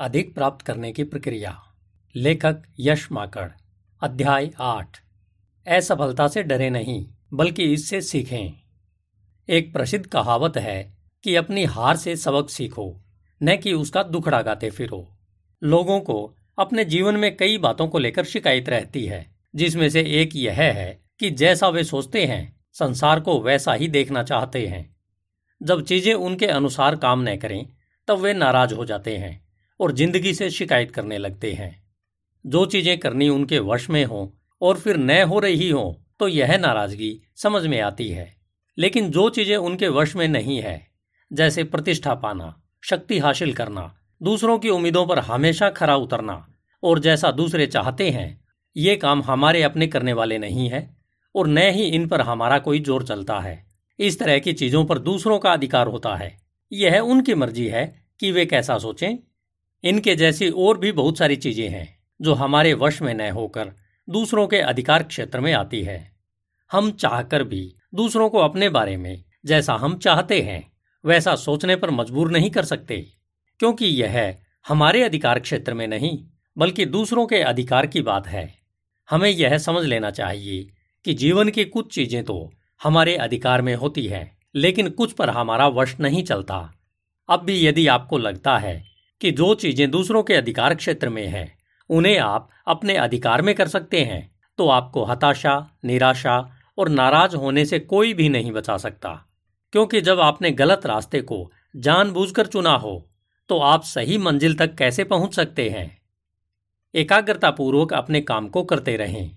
अधिक प्राप्त करने की प्रक्रिया। लेखक यश माकड़, अध्याय आठ। असफलता से डरे नहीं, बल्कि इससे सीखें। एक प्रसिद्ध कहावत है कि अपनी हार से सबक सीखो, न कि उसका दुखड़ा गाते फिरो। लोगों को अपने जीवन में कई बातों को लेकर शिकायत रहती है, जिसमें से एक यह है कि जैसा वे सोचते हैं, संसार को वैसा ही देखना चाहते हैं। जब चीज़ें उनके अनुसार काम न करें, तब वे नाराज़ हो जाते हैं। और ज़िंदगी से शिकायत करने लगते हैं। जो चीज़ें करनी उनके वश में हो और फिर न हो रही हो तो यह नाराज़गी समझ में आती है। लेकिन जो चीज़ें उनके वश में नहीं है, जैसे प्रतिष्ठा पाना, शक्ति हासिल करना, दूसरों की उम्मीदों पर हमेशा खरा उतरना, और जैसा दूसरे चाहते हैं, ये काम हमारे अपने करने वाले नहीं है, और न ही इन पर हमारा कोई ज़ोर चलता है। इस तरह की चीज़ों पर दूसरों का अधिकार होता है। यह उनकी मर्ज़ी है कि वे कैसा सोचें इनके जैसी और भी बहुत सारी चीज़ें हैं, जो हमारे वश में न होकर दूसरों के अधिकार क्षेत्र में आती है। हम चाहकर भी दूसरों को अपने बारे में जैसा हम चाहते हैं, वैसा सोचने पर मजबूर नहीं कर सकते, क्योंकि यह हमारे अधिकार क्षेत्र में नहीं, बल्कि दूसरों के अधिकार की बात है। हमें यह समझ लेना चाहिए कि जीवन की कुछ चीज़ें तो हमारे अधिकार में होती है, लेकिन कुछ पर हमारा वश नहीं चलता। अब भी यदि आपको लगता है कि जो चीज़ें दूसरों के अधिकार क्षेत्र में है, उन्हें आप अपने अधिकार में कर सकते हैं तो आपको हताशा, निराशा और नाराज़ होने से कोई भी नहीं बचा सकता। क्योंकि जब आपने गलत रास्ते को जानबूझकर चुना हो तो आप सही मंजिल तक कैसे पहुँच सकते हैं? एकाग्रतापूर्वक अपने काम को करते रहें।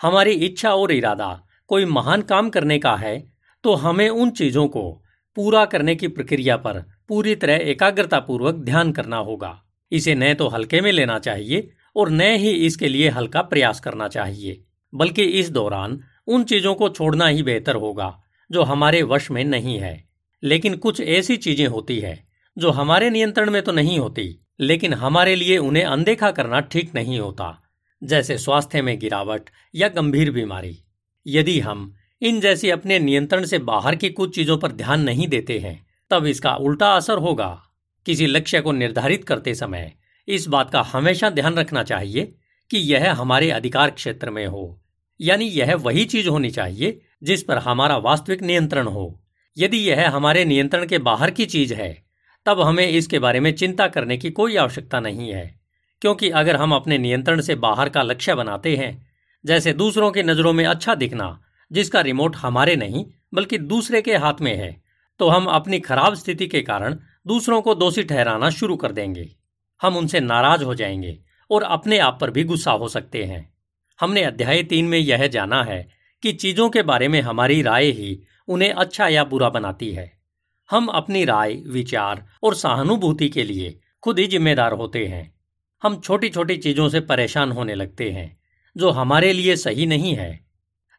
हमारी इच्छा और इरादा कोई महान काम करने का है तो हमें उन चीज़ों को पूरा करने की प्रक्रिया पर पूरी तरह एकाग्रतापूर्वक ध्यान करना होगा। इसे न तो हल्के में लेना चाहिए और न ही इसके लिए हल्का प्रयास करना चाहिए, बल्कि इस दौरान उन चीज़ों को छोड़ना ही बेहतर होगा, जो हमारे वश में नहीं है। लेकिन कुछ ऐसी चीज़ें होती है, जो हमारे नियंत्रण में तो नहीं होती, लेकिन हमारे लिए उन्हें अनदेखा करना ठीक नहीं होता, जैसे स्वास्थ्य में गिरावट या गंभीर बीमारी। यदि हम इन जैसी अपने नियंत्रण से बाहर की कुछ चीज़ों पर ध्यान नहीं देते हैं तब इसका उल्टा असर होगा। किसी लक्ष्य को निर्धारित करते समय इस बात का हमेशा ध्यान रखना चाहिए कि यह हमारे अधिकार क्षेत्र में हो। यानी यह वही चीज़ होनी चाहिए जिस पर हमारा वास्तविक नियंत्रण हो। यदि यह हमारे नियंत्रण के बाहर की चीज़ है, तब हमें इसके बारे में चिंता करने की कोई आवश्यकता नहीं है। क्योंकि अगर हम अपने नियंत्रण से बाहर का लक्ष्य बनाते हैं, जैसे दूसरों की नज़रों में अच्छा दिखना, जिसका रिमोट हमारे नहीं, बल्कि दूसरे के हाथ में है तो हम अपनी खराब स्थिति के कारण दूसरों को दोषी ठहराना शुरू कर देंगे। हम उनसे नाराज़ हो जाएँगे और अपने आप पर भी गुस्सा हो सकते हैं। हमने अध्याय तीन में यह जाना है कि चीज़ों के बारे में हमारी राय ही उन्हें अच्छा या बुरा बनाती है। हम अपनी राय, विचार और सहानुभूति के लिए खुद ही जिम्मेदार होते हैं। हम छोटी छोटी चीज़ों से परेशान होने लगते हैं, जो हमारे लिए सही नहीं है।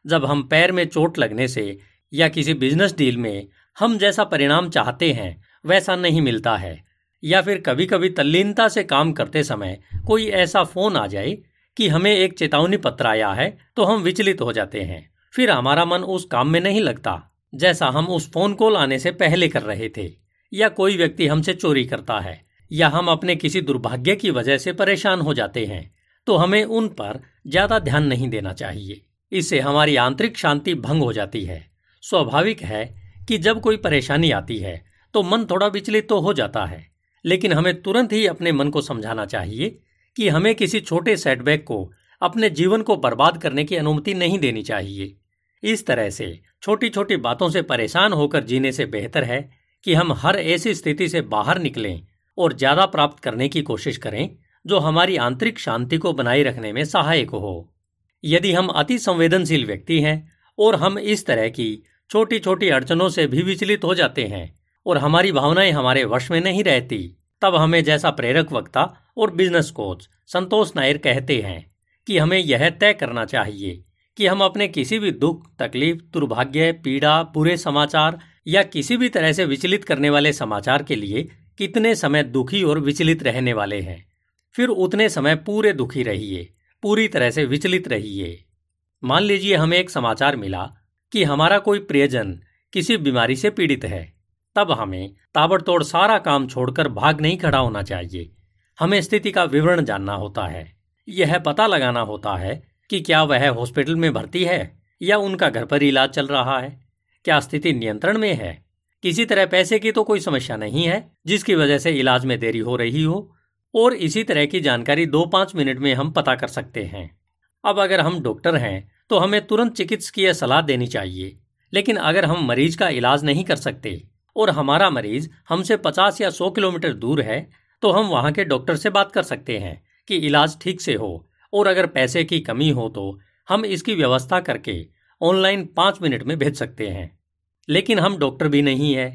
जब हम पैर में चोट लगने से या किसी बिज़नेस डील में हम जैसा परिणाम चाहते हैं, वैसा नहीं मिलता है। या फिर कभी कभी तल्लीनता से काम करते समय कोई ऐसा फ़ोन आ जाए कि हमें एक चेतावनी पत्र आया है तो हम विचलित हो जाते हैं। फिर हमारा मन उस काम में नहीं लगता, जैसा हम उस फ़ोन कॉल आने से पहले कर रहे थे। या कोई व्यक्ति हमसे चोरी करता है, या हम अपने किसी दुर्भाग्य की वजह से परेशान हो जाते हैं तो हमें उन पर ज़्यादा ध्यान नहीं देना चाहिए। इससे हमारी आंतरिक शांति भंग हो जाती है। स्वाभाविक है कि जब कोई परेशानी आती है तो मन थोड़ा विचलित तो हो जाता है। लेकिन हमें तुरंत ही अपने मन को समझाना चाहिए कि हमें किसी छोटे सेटबैक को, अपने जीवन को बर्बाद करने की अनुमति नहीं देनी चाहिए। इस तरह से छोटी छोटी बातों से परेशान होकर जीने से बेहतर है कि हम हर ऐसी स्थिति से बाहर निकलें और ज़्यादा प्राप्त करने की कोशिश करें, जो हमारी आंतरिक शांति को बनाए रखने में सहायक हो। यदि हम अति संवेदनशील व्यक्ति हैं और हम इस तरह की छोटी छोटी अड़चनों से भी विचलित हो जाते हैं और हमारी भावनाएँ हमारे वश में नहीं रहती। तब हमें जैसा प्रेरक वक्ता और बिज़नेस कोच संतोष नायर कहते हैं कि हमें यह तय करना चाहिए कि हम अपने किसी भी दुख, तकलीफ़, दुर्भाग्य, पीड़ा, बुरे समाचार या किसी भी तरह से विचलित करने वाले समाचार के लिए कितने समय दुखी और विचलित रहने वाले हैं। फिर उतने समय पूरे दुखी रहिए, पूरी तरह से विचलित रहिए। मान लीजिए हमें एक समाचार मिला कि हमारा कोई प्रियजन किसी बीमारी से पीड़ित है, तब हमें ताबड़तोड़ सारा काम छोड़कर भाग नहीं खड़ा होना चाहिए। हमें स्थिति का विवरण जानना होता है। यह पता लगाना होता है कि क्या वह हॉस्पिटल में भर्ती है या उनका घर पर इलाज चल रहा है। क्या स्थिति नियंत्रण में है? किसी तरह पैसे की तो कोई समस्या नहीं है, जिसकी वजह से इलाज में देरी हो रही हो, और इसी तरह की जानकारी दो पाँच मिनट में हम पता कर सकते हैं। अब अगर हम डॉक्टर हैं तो हमें तुरंत चिकित्सकीय सलाह देनी चाहिए। लेकिन अगर हम मरीज़ का इलाज नहीं कर सकते और हमारा मरीज़ हमसे 50 या 100 किलोमीटर दूर है तो हम वहाँ के डॉक्टर से बात कर सकते हैं कि इलाज ठीक से हो और अगर पैसे की कमी हो तो हम इसकी व्यवस्था करके ऑनलाइन पाँच मिनट में भेज सकते हैं। लेकिन हम डॉक्टर भी नहीं है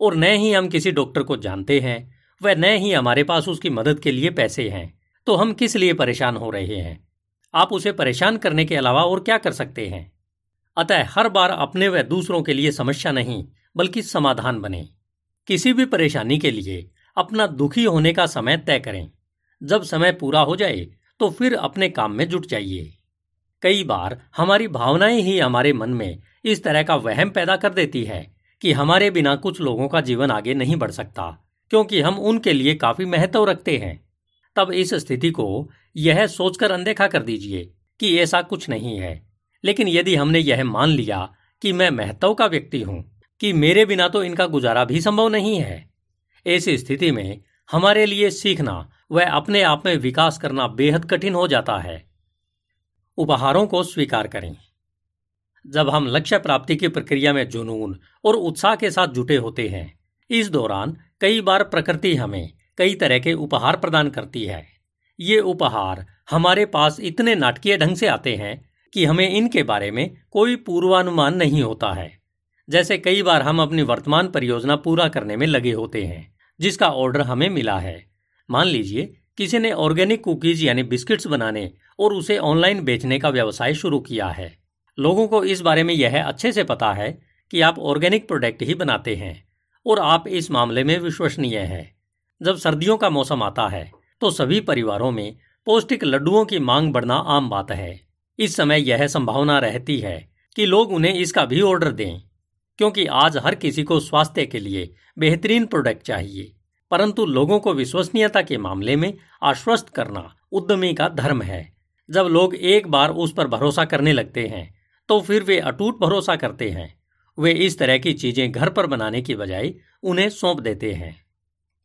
और न ही हम किसी डॉक्टर को जानते हैं, व न ही हमारे पास उसकी मदद के लिए पैसे हैं तो हम किस लिए परेशान हो रहे हैं? आप उसे परेशान करने के अलावा और क्या कर सकते हैं? अतः हर बार अपने व दूसरों के लिए समस्या नहीं, बल्कि समाधान बने। किसी भी परेशानी के लिए अपना दुखी होने का समय तय करें। जब समय पूरा हो जाए तो फिर अपने काम में जुट जाइए। कई बार हमारी भावनाएँ ही हमारे मन में इस तरह का वहम पैदा कर देती है कि हमारे बिना कुछ लोगों का जीवन आगे नहीं बढ़ सकता, क्योंकि हम उनके लिए काफ़ी महत्व रखते हैं। तब इस स्थिति को यह सोचकर अनदेखा कर दीजिए कि ऐसा कुछ नहीं है। लेकिन यदि हमने यह मान लिया कि मैं महत्व का व्यक्ति हूँ, कि मेरे बिना तो इनका गुजारा भी संभव नहीं है ऐसी स्थिति में हमारे लिए सीखना व अपने आप में विकास करना बेहद कठिन हो जाता है। उपहारों को स्वीकार करें। जब हम लक्ष्य प्राप्ति की प्रक्रिया में जुनून और उत्साह के साथ जुटे होते हैं, इस दौरान कई बार प्रकृति हमें कई तरह के उपहार प्रदान करती है। ये उपहार हमारे पास इतने नाटकीय ढंग से आते हैं कि हमें इनके बारे में कोई पूर्वानुमान नहीं होता है। जैसे कई बार हम अपनी वर्तमान परियोजना पूरा करने में लगे होते हैं, जिसका ऑर्डर हमें मिला है। मान लीजिए, किसी ने ऑर्गेनिक कुकीज यानी बिस्किट्स बनाने और उसे ऑनलाइन बेचने का व्यवसाय शुरू किया है। लोगों को इस बारे में यह अच्छे से पता है कि आप ऑर्गेनिक प्रोडक्ट ही बनाते हैं और आप इस मामले में विश्वसनीय है। जब सर्दियों का मौसम आता है तो सभी परिवारों में पौष्टिक लड्डुओं की मांग बढ़ना आम बात है। इस समय यह संभावना रहती है कि लोग उन्हें इसका भी ऑर्डर दें, क्योंकि आज हर किसी को स्वास्थ्य के लिए बेहतरीन प्रोडक्ट चाहिए। परंतु लोगों को विश्वसनीयता के मामले में आश्वस्त करना उद्यमी का धर्म है। जब लोग एक बार उस पर भरोसा करने लगते हैं तो फिर वे अटूट भरोसा करते हैं। वे इस तरह की चीज़ें घर पर बनाने की बजाय उन्हें सौंप देते हैं।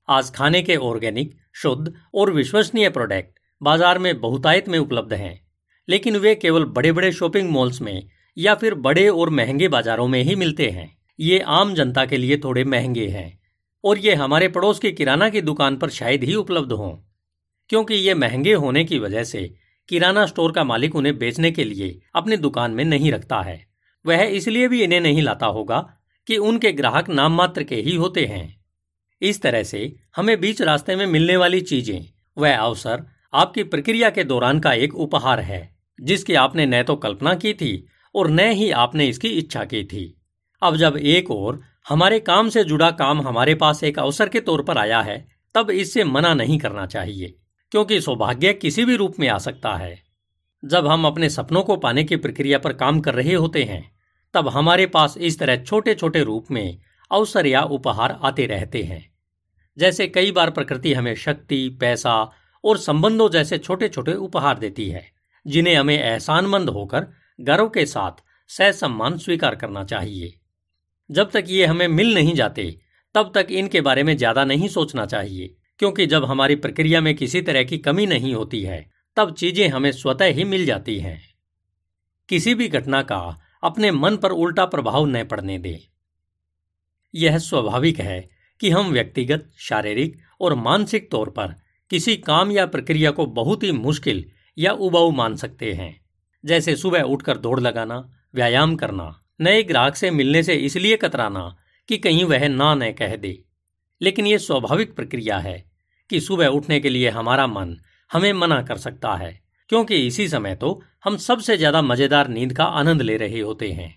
आज खाने के ऑर्गेनिक शुद्ध और विश्वसनीय प्रोडक्ट बाज़ार में बहुतायत में उपलब्ध हैं। लेकिन वे केवल बड़े बड़े शॉपिंग मॉल्स में या फिर बड़े और महँगे बाजारों में ही मिलते हैं। ये आम जनता के लिए थोड़े महँगे हैं और ये हमारे पड़ोस की किराना की दुकान पर शायद ही उपलब्ध हों। क्योंकि ये महँगे होने की वजह से किराना स्टोर का मालिक उन्हें बेचने के लिए अपनी दुकान में नहीं रखता है। वह इसलिए भी इन्हें नहीं लाता होगा कि उनके ग्राहक नाम मात्र के ही होते हैं। इस तरह से हमें बीच रास्ते में मिलने वाली चीज़ें, वह अवसर आपकी प्रक्रिया के दौरान का एक उपहार है, जिसकी आपने न तो कल्पना की थी और न ही आपने इसकी इच्छा की थी। अब जब एक और हमारे काम से जुड़ा काम हमारे पास एक अवसर के तौर पर आया है, तब इससे मना नहीं करना चाहिए, क्योंकि सौभाग्य किसी भी रूप में आ सकता है। जब हम अपने सपनों को पाने की प्रक्रिया पर काम कर रहे होते हैं, तब हमारे पास इस तरह छोटे छोटे रूप में अवसर या उपहार आते रहते हैं। जैसे कई बार प्रकृति हमें शक्ति, पैसा और संबंधों जैसे छोटे छोटे उपहार देती है, जिन्हें हमें एहसानमंद होकर गर्व के साथ सह सम्मान स्वीकार करना चाहिए। जब तक ये हमें मिल नहीं जाते, तब तक इनके बारे में ज़्यादा नहीं सोचना चाहिए, क्योंकि जब हमारी प्रक्रिया में किसी तरह की कमी नहीं होती है, तब चीज़ें हमें स्वतः ही मिल जाती हैं। किसी भी घटना का अपने मन पर उल्टा प्रभाव न पड़ने दें। यह स्वाभाविक है कि हम व्यक्तिगत, शारीरिक और मानसिक तौर पर किसी काम या प्रक्रिया को बहुत ही मुश्किल या उबाऊ मान सकते हैं। जैसे सुबह उठकर दौड़ लगाना, व्यायाम करना, नए ग्राहक से मिलने से इसलिए कतराना कि कहीं वह ना न कह दे। लेकिन यह स्वाभाविक प्रक्रिया है कि सुबह उठने के लिए हमारा मन हमें मना कर सकता है, क्योंकि इसी समय तो हम सबसे ज़्यादा मज़ेदार नींद का आनंद ले रहे होते हैं।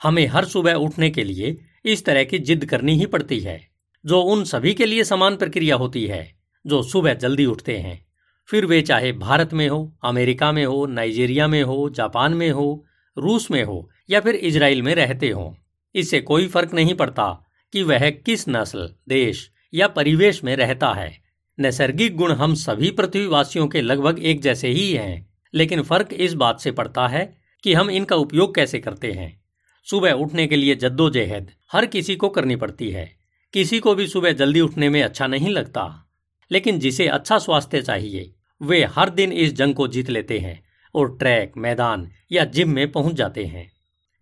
हमें हर सुबह उठने के लिए इस तरह की जिद करनी ही पड़ती है। जो उन सभी के लिए समान प्रक्रिया होती है, जो सुबह जल्दी उठते हैं। फिर वे चाहे भारत में हो, अमेरिका में हो, नाइजीरिया में हो, जापान में हो, रूस में हो, या फिर इजराइल में रहते हो, इससे कोई फ़र्क नहीं पड़ता कि वह किस नस्ल, देश या परिवेश में रहता है। नैसर्गिक गुण हम सभी पृथ्वीवासियों के लगभग एक जैसे ही हैं, लेकिन फ़र्क इस बात से पड़ता है कि हम इनका उपयोग कैसे करते हैं। सुबह उठने के लिए जद्दोजहद हर किसी को करनी पड़ती है। किसी को भी सुबह जल्दी उठने में अच्छा नहीं लगता। लेकिन जिसे अच्छा स्वास्थ्य चाहिए, वे हर दिन इस जंग को जीत लेते हैं और ट्रैक, मैदान या जिम में पहुँच जाते हैं।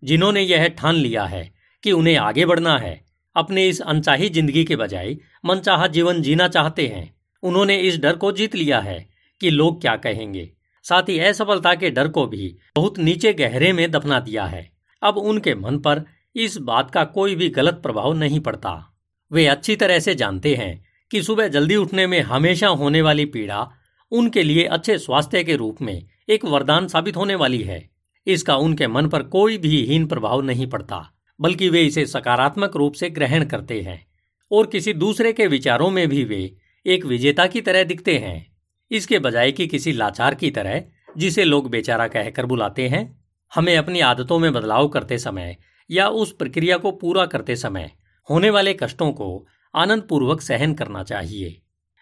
जिन्होंने यह ठान लिया है कि उन्हें आगे बढ़ना है, अपने इस अनचाही ज़िंदगी के बजाय मनचाहा जीवन जीना चाहते हैं। उन्होंने इस डर को जीत लिया है कि लोग क्या कहेंगे। साथ ही असफलता के डर को भी बहुत नीचे गहरे में दफना दिया है। अब उनके मन पर इस बात का कोई भी गलत प्रभाव नहीं पड़ता। वे अच्छी तरह से जानते हैं कि सुबह जल्दी उठने में हमेशा होने वाली पीड़ा उनके लिए अच्छे स्वास्थ्य के रूप में एक वरदान साबित होने वाली है। इसका उनके मन पर कोई भी हीन प्रभाव नहीं पड़ता, बल्कि वे इसे सकारात्मक रूप से ग्रहण करते हैं और किसी दूसरे के विचारों में भी वे एक विजेता की तरह दिखते हैं। इसके बजाय कि किसी लाचार की तरह, जिसे लोग बेचारा कहकर बुलाते हैं, हमें अपनी आदतों में बदलाव करते समय या उस प्रक्रिया को पूरा करते समय होने वाले कष्टों को आनंद पूर्वक सहन करना चाहिए।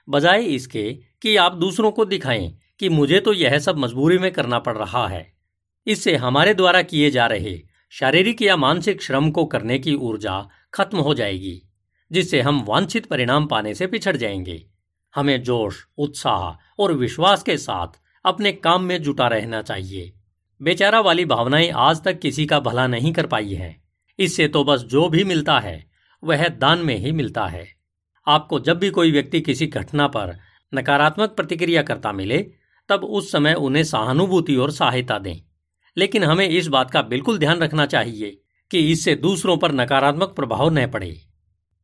बजाय इसके कि आप दूसरों को दिखाएँ कि मुझे तो यह सब मजबूरी में करना पड़ रहा है। इससे हमारे द्वारा किए जा रहे शारीरिक या मानसिक श्रम को करने की ऊर्जा खत्म हो जाएगी, जिससे हम वांछित परिणाम पाने से पिछड़ जाएँगे। हमें जोश, उत्साह और विश्वास के साथ अपने काम में जुटा रहना चाहिए। बेचारा वाली भावनाएँ आज तक किसी का भला नहीं कर पाई है। इससे तो बस जो भी मिलता है वह दान में ही मिलता है। आपको जब भी कोई व्यक्ति किसी घटना पर नकारात्मक प्रतिक्रिया करता मिले, तब उस समय उन्हें सहानुभूति और सहायता दें। लेकिन हमें इस बात का बिल्कुल ध्यान रखना चाहिए कि इससे दूसरों पर नकारात्मक प्रभाव न पड़े।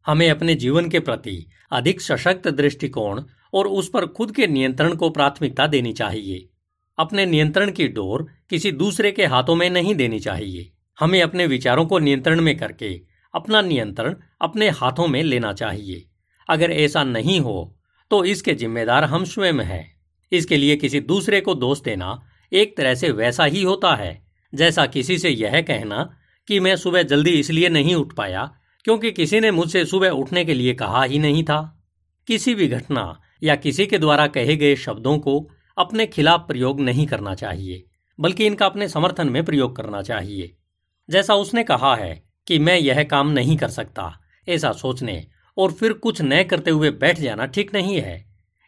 हमें अपने जीवन के प्रति अधिक सशक्त दृष्टिकोण और उस पर खुद के नियंत्रण को प्राथमिकता देनी चाहिए। अपने नियंत्रण की डोर किसी दूसरे के हाथों में नहीं देनी चाहिए। हमें अपने विचारों को नियंत्रण में करके अपना नियंत्रण अपने हाथों में लेना चाहिए। अगर ऐसा नहीं हो तो इसके जिम्मेदार हम स्वयं हैं। इसके लिए किसी दूसरे को दोष देना एक तरह से वैसा ही होता है। जैसा किसी से यह कहना कि मैं सुबह जल्दी इसलिए नहीं उठ पाया क्योंकि किसी ने मुझसे सुबह उठने के लिए कहा ही नहीं था। किसी भी घटना या किसी के द्वारा कहे गए शब्दों को अपने खिलाफ प्रयोग नहीं करना चाहिए, बल्कि इनका अपने समर्थन में प्रयोग करना चाहिए। जैसा उसने कहा है कि मैं यह काम नहीं कर सकता, ऐसा सोचने और फिर कुछ न करते हुए बैठ जाना ठीक नहीं है।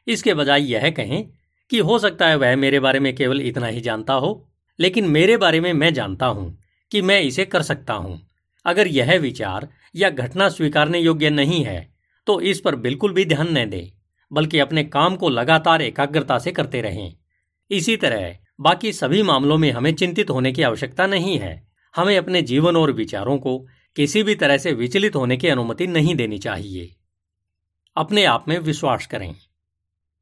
इसके बजाय यह कहें कि हो सकता है वह मेरे बारे में केवल इतना ही जानता हो, लेकिन मेरे बारे में मैं जानता हूँ कि मैं इसे कर सकता हूँ। अगर यह विचार या घटना स्वीकारने योग्य नहीं है तो इस पर बिल्कुल भी ध्यान न दें, बल्कि अपने काम को लगातार एकाग्रता से करते रहें। इसी तरह बाकी सभी मामलों में हमें चिंतित होने की आवश्यकता नहीं है। हमें अपने जीवन और विचारों को किसी भी तरह से विचलित होने की अनुमति नहीं देनी चाहिए। अपने आप में विश्वास करें।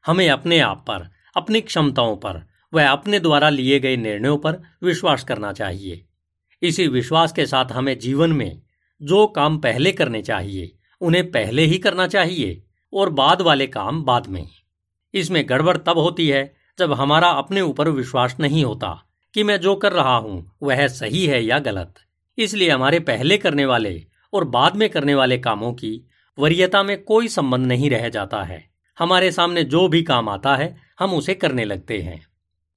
हमें अपने आप पर, अपनी क्षमताओं पर व अपने द्वारा लिए गए निर्णयों पर विश्वास करना चाहिए। इसी विश्वास के साथ हमें जीवन में जो काम पहले करने चाहिए, उन्हें पहले ही करना चाहिए और बाद वाले काम बाद में। इसमें गड़बड़ तब होती है जब हमारा अपने ऊपर विश्वास नहीं होता। कि मैं जो कर रहा हूँ, वह सही है या गलत। इसलिए हमारे पहले करने वाले और बाद में करने वाले कामों की वरीयता में कोई संबंध नहीं रह जाता है। हमारे सामने जो भी काम आता है, हम उसे करने लगते हैं।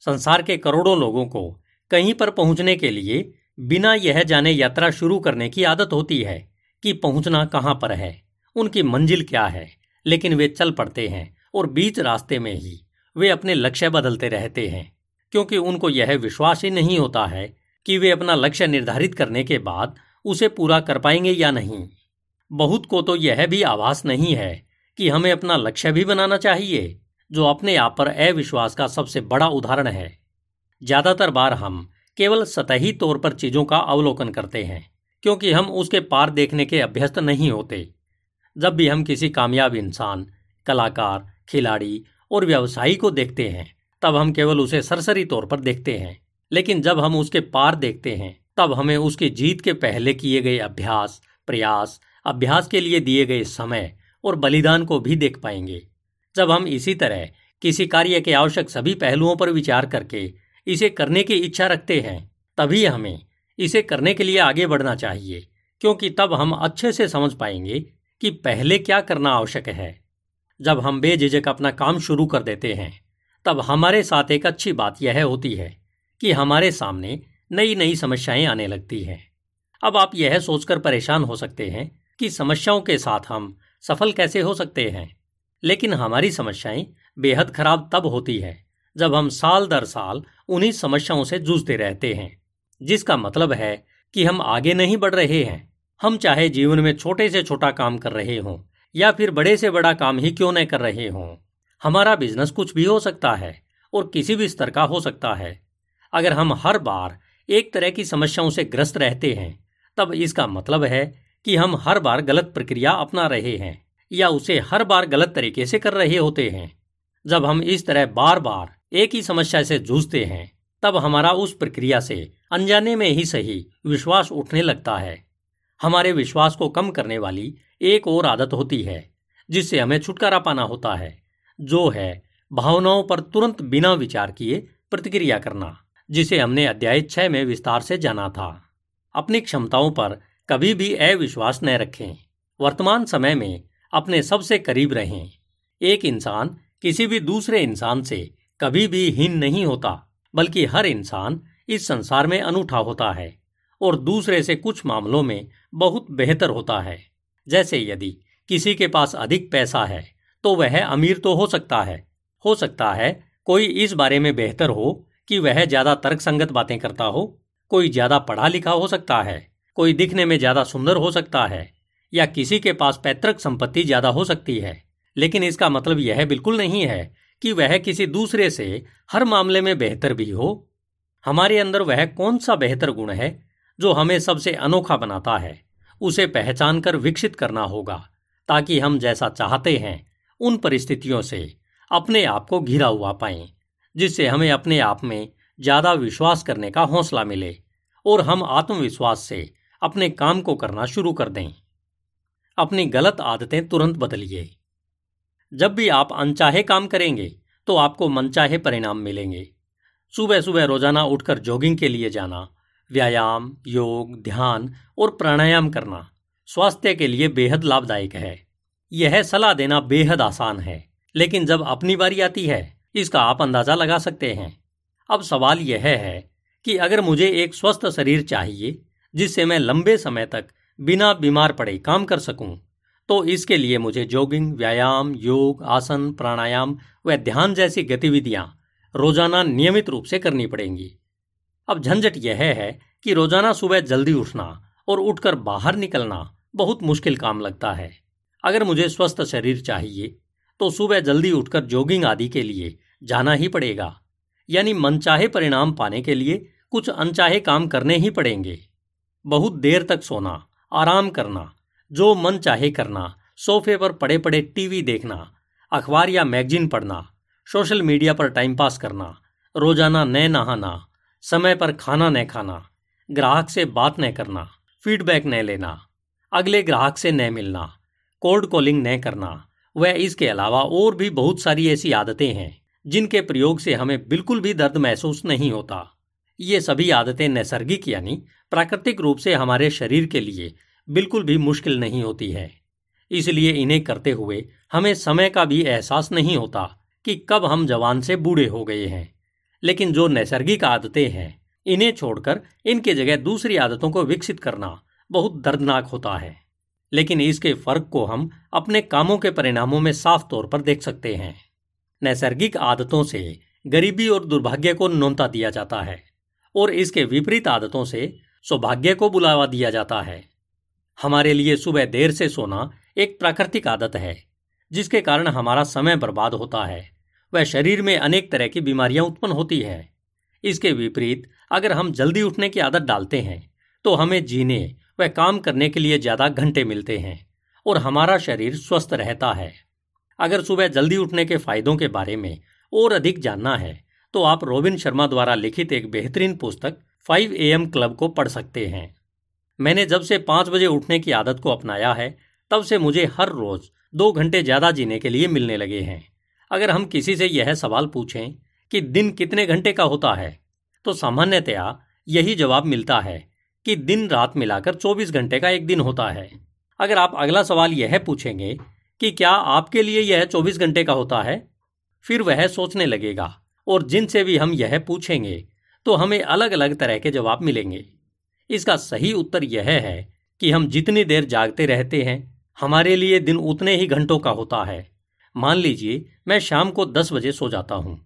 संसार के करोड़ों लोगों को कहीं पर पहुँचने के लिए बिना यह जाने यात्रा शुरू करने की आदत होती है कि पहुँचना कहाँ पर है, उनकी मंजिल क्या है, लेकिन वे चल पड़ते हैं और बीच रास्ते में ही वे अपने लक्ष्य बदलते रहते हैं। क्योंकि उनको यह विश्वास ही नहीं होता है कि वे अपना लक्ष्य निर्धारित करने के बाद उसे पूरा कर पाएँगे या नहीं। बहुत को तो यह भी आभास नहीं है कि हमें अपना लक्ष्य भी बनाना चाहिए, जो अपने आप पर अविश्वास का सबसे बड़ा उदाहरण है। ज़्यादातर बार हम केवल सतही तौर पर चीज़ों का अवलोकन करते हैं, क्योंकि हम उसके पार देखने के अभ्यस्त नहीं होते। जब भी हम किसी कामयाब इंसान, कलाकार, खिलाड़ी और व्यवसायी को देखते हैं तब हम केवल उसे सरसरी तौर पर देखते हैं। लेकिन जब हम उसके पार देखते हैं, तब हमें उसकी जीत के पहले किए गए अभ्यास, प्रयास, अभ्यास के लिए दिए गए समय और बलिदान को भी देख पाएँगे। जब हम इसी तरह किसी कार्य के आवश्यक सभी पहलुओं पर विचार करके इसे करने की इच्छा रखते हैं, तभी हमें इसे करने के लिए आगे बढ़ना चाहिए, क्योंकि तब हम अच्छे से समझ पाएँगे कि पहले क्या करना आवश्यक है। जब हम बेझिझक अपना काम शुरू कर देते हैं तब हमारे साथ एक अच्छी बात यह होती है कि हमारे सामने नई नई समस्याएँ आने लगती हैं। अब आप यह सोचकर परेशान हो सकते हैं कि समस्याओं के साथ हम सफल कैसे हो सकते हैं। लेकिन हमारी समस्याएँ बेहद खराब तब होती है जब हम साल दर साल उन्हीं समस्याओं से जूझते रहते हैं, जिसका मतलब है कि हम आगे नहीं बढ़ रहे हैं। हम चाहे जीवन में छोटे से छोटा काम कर रहे हों या फिर बड़े से बड़ा काम ही क्यों न कर रहे हों। हमारा बिज़नेस कुछ भी हो सकता है और किसी भी स्तर का हो सकता है। अगर हम हर बार एक तरह की समस्याओं से ग्रस्त रहते हैं, तब इसका मतलब है कि हम हर बार गलत प्रक्रिया अपना रहे हैं या उसे हर बार गलत तरीके से कर रहे होते हैं। जब हम इस तरह बार बार एक ही समस्या से जूझते हैं, तब हमारा उस प्रक्रिया से अनजाने में ही सही विश्वास उठने लगता है। हमारे विश्वास को कम करने वाली एक और आदत होती है, जिससे हमें छुटकारा पाना होता है। जो है, भावनाओं पर तुरंत बिना विचार किए प्रतिक्रिया करना, जिसे हमने अध्याय छह में विस्तार से जाना था। अपनी क्षमताओं पर कभी भी अविश्वास न रखें। वर्तमान समय में अपने सबसे करीब रहें। एक इंसान किसी भी दूसरे इंसान से कभी भी हीन नहीं होता, बल्कि हर इंसान इस संसार में अनूठा होता है और दूसरे से कुछ मामलों में बहुत बेहतर होता है। जैसे यदि किसी के पास अधिक पैसा है तो वह अमीर तो हो सकता है। हो सकता है कोई इस बारे में बेहतर हो कि वह ज़्यादा तर्कसंगत बातें करता हो। कोई ज़्यादा पढ़ा लिखा हो सकता है। कोई दिखने में ज़्यादा सुंदर हो सकता है। या किसी के पास पैतृक संपत्ति ज़्यादा हो सकती है। लेकिन इसका मतलब यह बिल्कुल नहीं है कि वह किसी दूसरे से हर मामले में बेहतर भी हो। हमारे अंदर वह कौन सा बेहतर गुण है जो हमें सबसे अनोखा बनाता है? उसे पहचान कर विकसित करना होगा, ताकि हम जैसा चाहते हैं उन परिस्थितियों से अपने आप को घिरा हुआ पाएँ, जिससे हमें अपने आप में ज़्यादा विश्वास करने का हौसला मिले और हम आत्मविश्वास से अपने काम को करना शुरू कर दें। अपनी गलत आदतें तुरंत बदलिए। जब भी आप अनचाहे काम करेंगे तो आपको मनचाहे परिणाम मिलेंगे। सुबह सुबह रोज़ाना उठकर जॉगिंग के लिए जाना, व्यायाम, योग, ध्यान और प्राणायाम करना स्वास्थ्य के लिए बेहद लाभदायक है। यह सलाह देना बेहद आसान है, लेकिन जब अपनी बारी आती है, इसका आप अंदाज़ा लगा सकते हैं। अब सवाल यह है कि अगर मुझे एक स्वस्थ शरीर चाहिए, जिससे मैं लंबे समय तक बिना बीमार पड़े काम कर सकूँ तो इसके लिए मुझे जॉगिंग, व्यायाम, योग, आसन, प्राणायाम व ध्यान जैसी गतिविधियाँ रोज़ाना नियमित रूप से करनी पड़ेंगी। अब झंझट यह है कि रोज़ाना सुबह जल्दी उठना और उठकर बाहर निकलना बहुत मुश्किल काम लगता है। अगर मुझे स्वस्थ शरीर चाहिए तो सुबह जल्दी उठकर जॉगिंग आदि के लिए जाना ही पड़ेगा। यानी मनचाहे परिणाम पाने के लिए कुछ अनचाहे काम करने ही पड़ेंगे। बहुत देर तक सोना, आराम करना, जो मन चाहे करना, सोफे पर पड़े पड़े टीवी देखना, अखबार या मैगजीन पढ़ना सोशल मीडिया पर टाइम पास करना, रोज़ाना न नहाना, समय पर खाना न खाना, ग्राहक से बात न करना फीडबैक न लेना, अगले ग्राहक से न मिलना कोल्ड कॉलिंग न करना। व इसके अलावा और भी बहुत सारी ऐसी आदतें हैं, जिनके प्रयोग से हमें बिल्कुल भी दर्द महसूस नहीं होता। ये सभी आदतें नैसर्गिक यानी प्राकृतिक रूप से हमारे शरीर के लिए बिल्कुल भी मुश्किल नहीं होती है। इसलिए इन्हें करते हुए हमें समय का भी एहसास नहीं होता कि कब हम जवान से बूढ़े हो गए हैं। लेकिन जो नैसर्गिक आदतें हैं, इन्हें छोड़कर इनके जगह दूसरी आदतों को विकसित करना बहुत दर्दनाक होता है। लेकिन इसके फ़र्क को हम अपने कामों के परिणामों में साफ़ तौर पर देख सकते हैं। नैसर्गिक आदतों से गरीबी और दुर्भाग्य को नोनता दिया जाता है और इसके विपरीत आदतों से सौभाग्य को बुलावा दिया जाता है। हमारे लिए सुबह देर से सोना एक प्राकृतिक आदत है, जिसके कारण हमारा समय बर्बाद होता है। वह शरीर में अनेक तरह की बीमारियाँ उत्पन्न होती है। इसके विपरीत अगर हम जल्दी उठने की आदत डालते हैं तो हमें जीने व काम करने के लिए ज़्यादा घंटे मिलते हैं और हमारा शरीर स्वस्थ रहता है। अगर सुबह जल्दी उठने के फायदों के बारे में और अधिक जानना है तो आप रोबिन शर्मा द्वारा लिखित एक बेहतरीन पुस्तक 5 एम क्लब को पढ़ सकते हैं। मैंने जब से पाँच बजे उठने की आदत को अपनाया है, तब से मुझे हर रोज दो घंटे ज़्यादा जीने के लिए मिलने लगे हैं। अगर हम किसी से यह सवाल पूछें कि दिन कितने घंटे का होता है तो सामान्यतया यही जवाब मिलता है। कि दिन रात मिलाकर 24 घंटे का एक दिन होता है। अगर आप अगला सवाल यह पूछेंगे कि क्या आपके लिए यह 24 घंटे का होता है? फिर वह सोचने लगेगा, और जिनसे भी हम यह पूछेंगे तो हमें अलग अलग तरह के जवाब मिलेंगे। इसका सही उत्तर यह है कि हम जितनी देर जागते रहते हैं, हमारे लिए दिन उतने ही घंटों का होता है। मान लीजिए, मैं शाम को दस बजे सो जाता हूँ,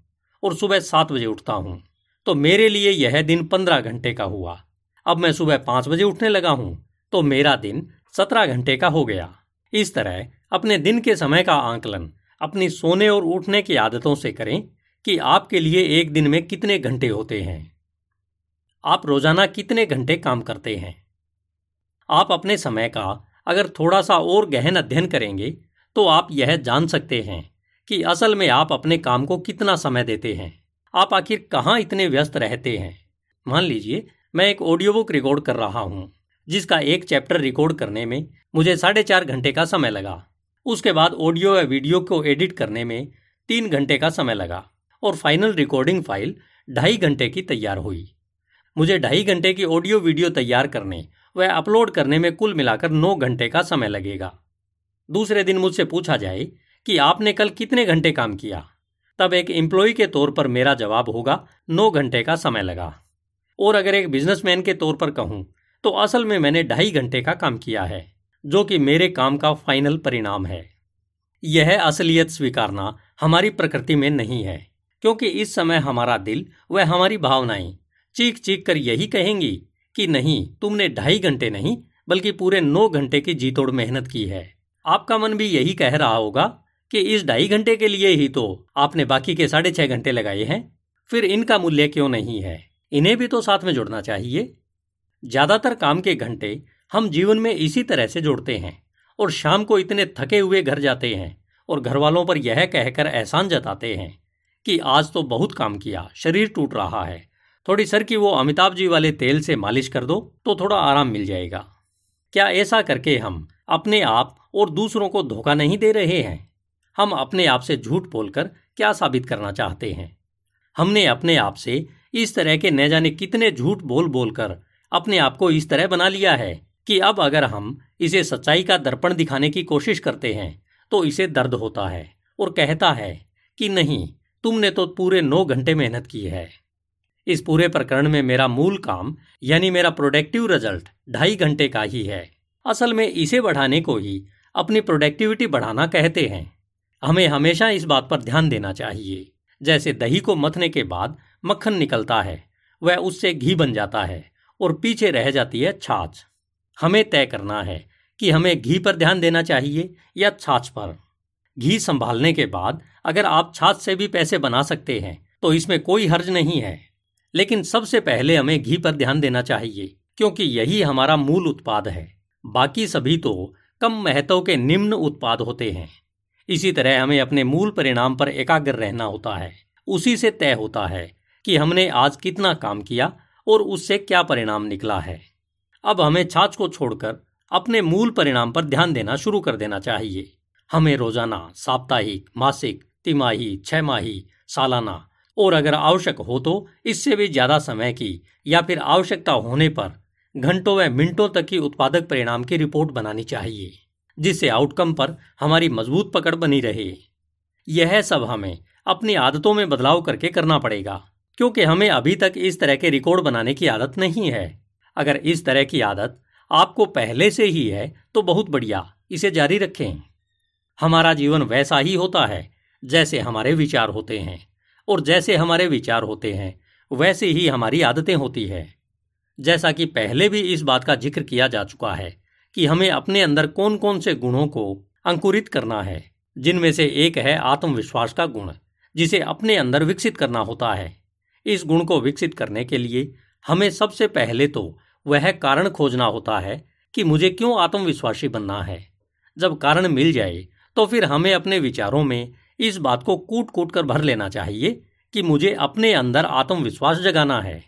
और सुबह सात बजे उठता हूँ तो मेरे लिए यह दिन पंद्रह घंटे का हुआ। अब मैं सुबह पाँच बजे उठने लगा हूँ तो मेरा दिन सत्रह घंटे का हो गया। इस तरह अपने दिन के समय का आंकलन, अपनी सोने और उठने की आदतों से करें कि आपके लिए एक दिन में कितने घंटे होते हैं। आप रोज़ाना कितने घंटे काम करते हैं? आप अपने समय का अगर थोड़ा सा और गहन अध्ययन करेंगे तो आप यह जान सकते हैं कि असल में आप अपने काम को कितना समय देते हैं। आप आखिर कहाँ इतने व्यस्त रहते हैं? मान लीजिए मैं एक ऑडियो बुक रिकॉर्ड कर रहा हूँ, जिसका एक चैप्टर रिकॉर्ड करने में मुझे साढ़े चार घंटे का समय लगा। उसके बाद ऑडियो या वीडियो को एडिट करने में तीन घंटे का समय लगा और फाइनल रिकॉर्डिंग फ़ाइल ढाई घंटे की तैयार हुई। मुझे ढाई घंटे की ऑडियो वीडियो तैयार करने व अपलोड करने में कुल मिलाकर नौ घंटे का समय लगेगा। दूसरे दिन मुझसे पूछा जाए कि आपने कल कितने घंटे काम किया? तब एक एम्प्लॉय के तौर पर मेरा जवाब होगा, नौ घंटे का समय लगा। और अगर एक बिजनेसमैन के तौर पर कहूँ तो असल में मैंने ढाई घंटे का काम किया है, जो कि मेरे काम का फाइनल परिणाम है। यह असलियत स्वीकारना हमारी प्रकृति में नहीं है, क्योंकि इस समय हमारा दिल व हमारी भावनाएँ चीख चीख कर यही कहेंगी कि नहीं, तुमने ढाई घंटे नहीं, बल्कि पूरे नौ घंटे की जीतोड़ मेहनत की है। आपका मन भी यही कह रहा होगा कि इस ढाई घंटे के लिए ही तो आपने बाकी के साढ़े छह घंटे लगाए हैं, फिर इनका मूल्य क्यों नहीं है? इन्हें भी तो साथ में जुड़ना चाहिए। ज़्यादातर काम के घंटे हम जीवन में इसी तरह से जोड़ते हैं और शाम को इतने थके हुए घर जाते हैं और घर वालों पर यह कहकर एहसान जताते हैं कि आज तो बहुत काम किया, शरीर टूट रहा है। थोड़ी सर की वो अमिताभ जी वाले तेल से मालिश कर दो तो थोड़ा आराम मिल जाएगा। क्या ऐसा करके हम अपने आप और दूसरों को धोखा नहीं दे रहे हैं? हम अपने आप से झूठ बोलकर क्या साबित करना चाहते हैं? हमने अपने आप से इस तरह के न जाने कितने झूठ बोल बोलकर अपने आप को इस तरह बना लिया है कि अब अगर हम इसे सच्चाई का दर्पण दिखाने की कोशिश करते हैं तो इसे दर्द होता है और कहता है कि नहीं, तुमने तो पूरे नौ घंटे मेहनत की है। इस पूरे प्रकरण में मेरा मूल काम, यानी मेरा प्रोडक्टिव रिज़ल्ट ढाई घंटे का ही है। असल में इसे बढ़ाने को ही अपनी प्रोडक्टिविटी बढ़ाना कहते हैं। हमें हमेशा इस बात पर ध्यान देना चाहिए। जैसे दही को मथने के बाद मक्खन निकलता है, वह उससे घी बन जाता है और पीछे रह जाती है छाछ। हमें तय करना है कि हमें घी पर ध्यान देना चाहिए या छाछ पर। घी संभालने के बाद अगर आप छाछ से भी पैसे बना सकते हैं तो इसमें कोई हर्ज नहीं है। लेकिन सबसे पहले हमें घी पर ध्यान देना चाहिए, क्योंकि यही हमारा मूल उत्पाद है। बाकी सभी तो कम महत्व के निम्न उत्पाद होते हैं। इसी तरह हमें अपने मूल परिणाम पर एकाग्र रहना होता है। उसी से तय होता है कि हमने आज कितना काम किया और उससे क्या परिणाम निकला है। अब हमें छाछ को छोड़कर अपने मूल परिणाम पर ध्यान देना शुरू कर देना चाहिए। हमें रोज़ाना, साप्ताहिक, मासिक, तिमाही छमाही सालाना और अगर आवश्यक हो तो इससे भी ज़्यादा समय की या फिर आवश्यकता होने पर घंटों व मिनटों तक की उत्पादक परिणाम की रिपोर्ट बनानी चाहिए, जिससे आउटकम पर हमारी मज़बूत पकड़ बनी रहे। यह सब हमें अपनी आदतों में बदलाव करके करना पड़ेगा। क्योंकि हमें अभी तक इस तरह के रिकॉर्ड बनाने की आदत नहीं है। अगर इस तरह की आदत आपको पहले से ही है तो बहुत बढ़िया, इसे जारी रखें। हमारा जीवन वैसा ही होता है, जैसे हमारे विचार होते हैं, और जैसे हमारे विचार होते हैं, वैसे ही हमारी आदतें होती है। जैसा कि पहले भी इस बात का ज़िक्र किया जा चुका है कि हमें अपने अंदर कौन कौन से गुणों को अंकुरित करना है, जिनमें से एक है आत्मविश्वास का गुण, जिसे अपने अंदर विकसित करना होता है। इस गुण को विकसित करने के लिए हमें सबसे पहले तो वह कारण खोजना होता है कि मुझे क्यों आत्मविश्वासी बनना है। जब कारण मिल जाए तो फिर हमें अपने विचारों में इस बात को कूट कूट कर भर लेना चाहिए कि मुझे अपने अंदर आत्मविश्वास जगाना है।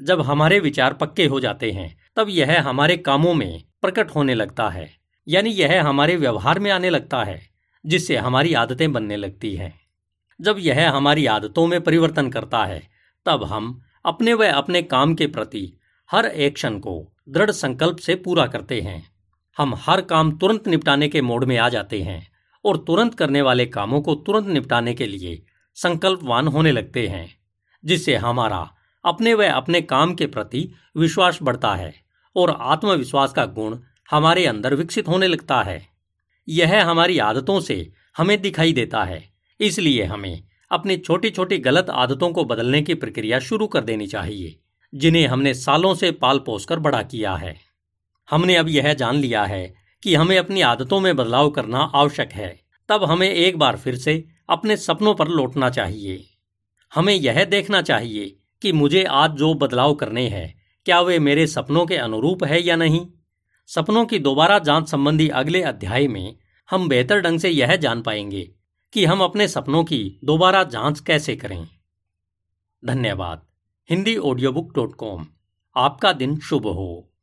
जब हमारे विचार पक्के हो जाते हैं, तब यह हमारे कामों में प्रकट होने लगता है, यानी यह हमारे व्यवहार में आने लगता है, जिससे हमारी आदतें बनने लगती हैं। जब यह हमारी आदतों में परिवर्तन करता है तब हम अपने व अपने काम के प्रति हर एक्शन को दृढ़ संकल्प से पूरा करते हैं। हम हर काम तुरंत निपटाने के मोड में आ जाते हैं और तुरंत करने वाले कामों को तुरंत निपटाने के लिए संकल्पवान होने लगते हैं, जिससे हमारा अपने व अपने काम के प्रति विश्वास बढ़ता है और आत्मविश्वास का गुण हमारे अंदर विकसित होने लगता है। यह हमारी आदतों से हमें दिखाई देता है, इसलिए हमें अपनी छोटी छोटी गलत आदतों को बदलने की प्रक्रिया शुरू कर देनी चाहिए, जिन्हें हमने सालों से पाल पोस कर बड़ा किया है। हमने अब यह जान लिया है कि हमें अपनी आदतों में बदलाव करना आवश्यक है। तब हमें एक बार फिर से अपने सपनों पर लौटना चाहिए। हमें यह देखना चाहिए कि मुझे आज जो बदलाव करने हैं, क्या वे मेरे सपनों के अनुरूप है या नहीं? सपनों की दोबारा जाँच संबंधी अगले अध्याय में हम बेहतर ढंग से यह जान पाएँगे कि हम अपने सपनों की दोबारा जाँच कैसे करें? धन्यवाद। Hindi audio book dot com आपका दिन शुभ हो।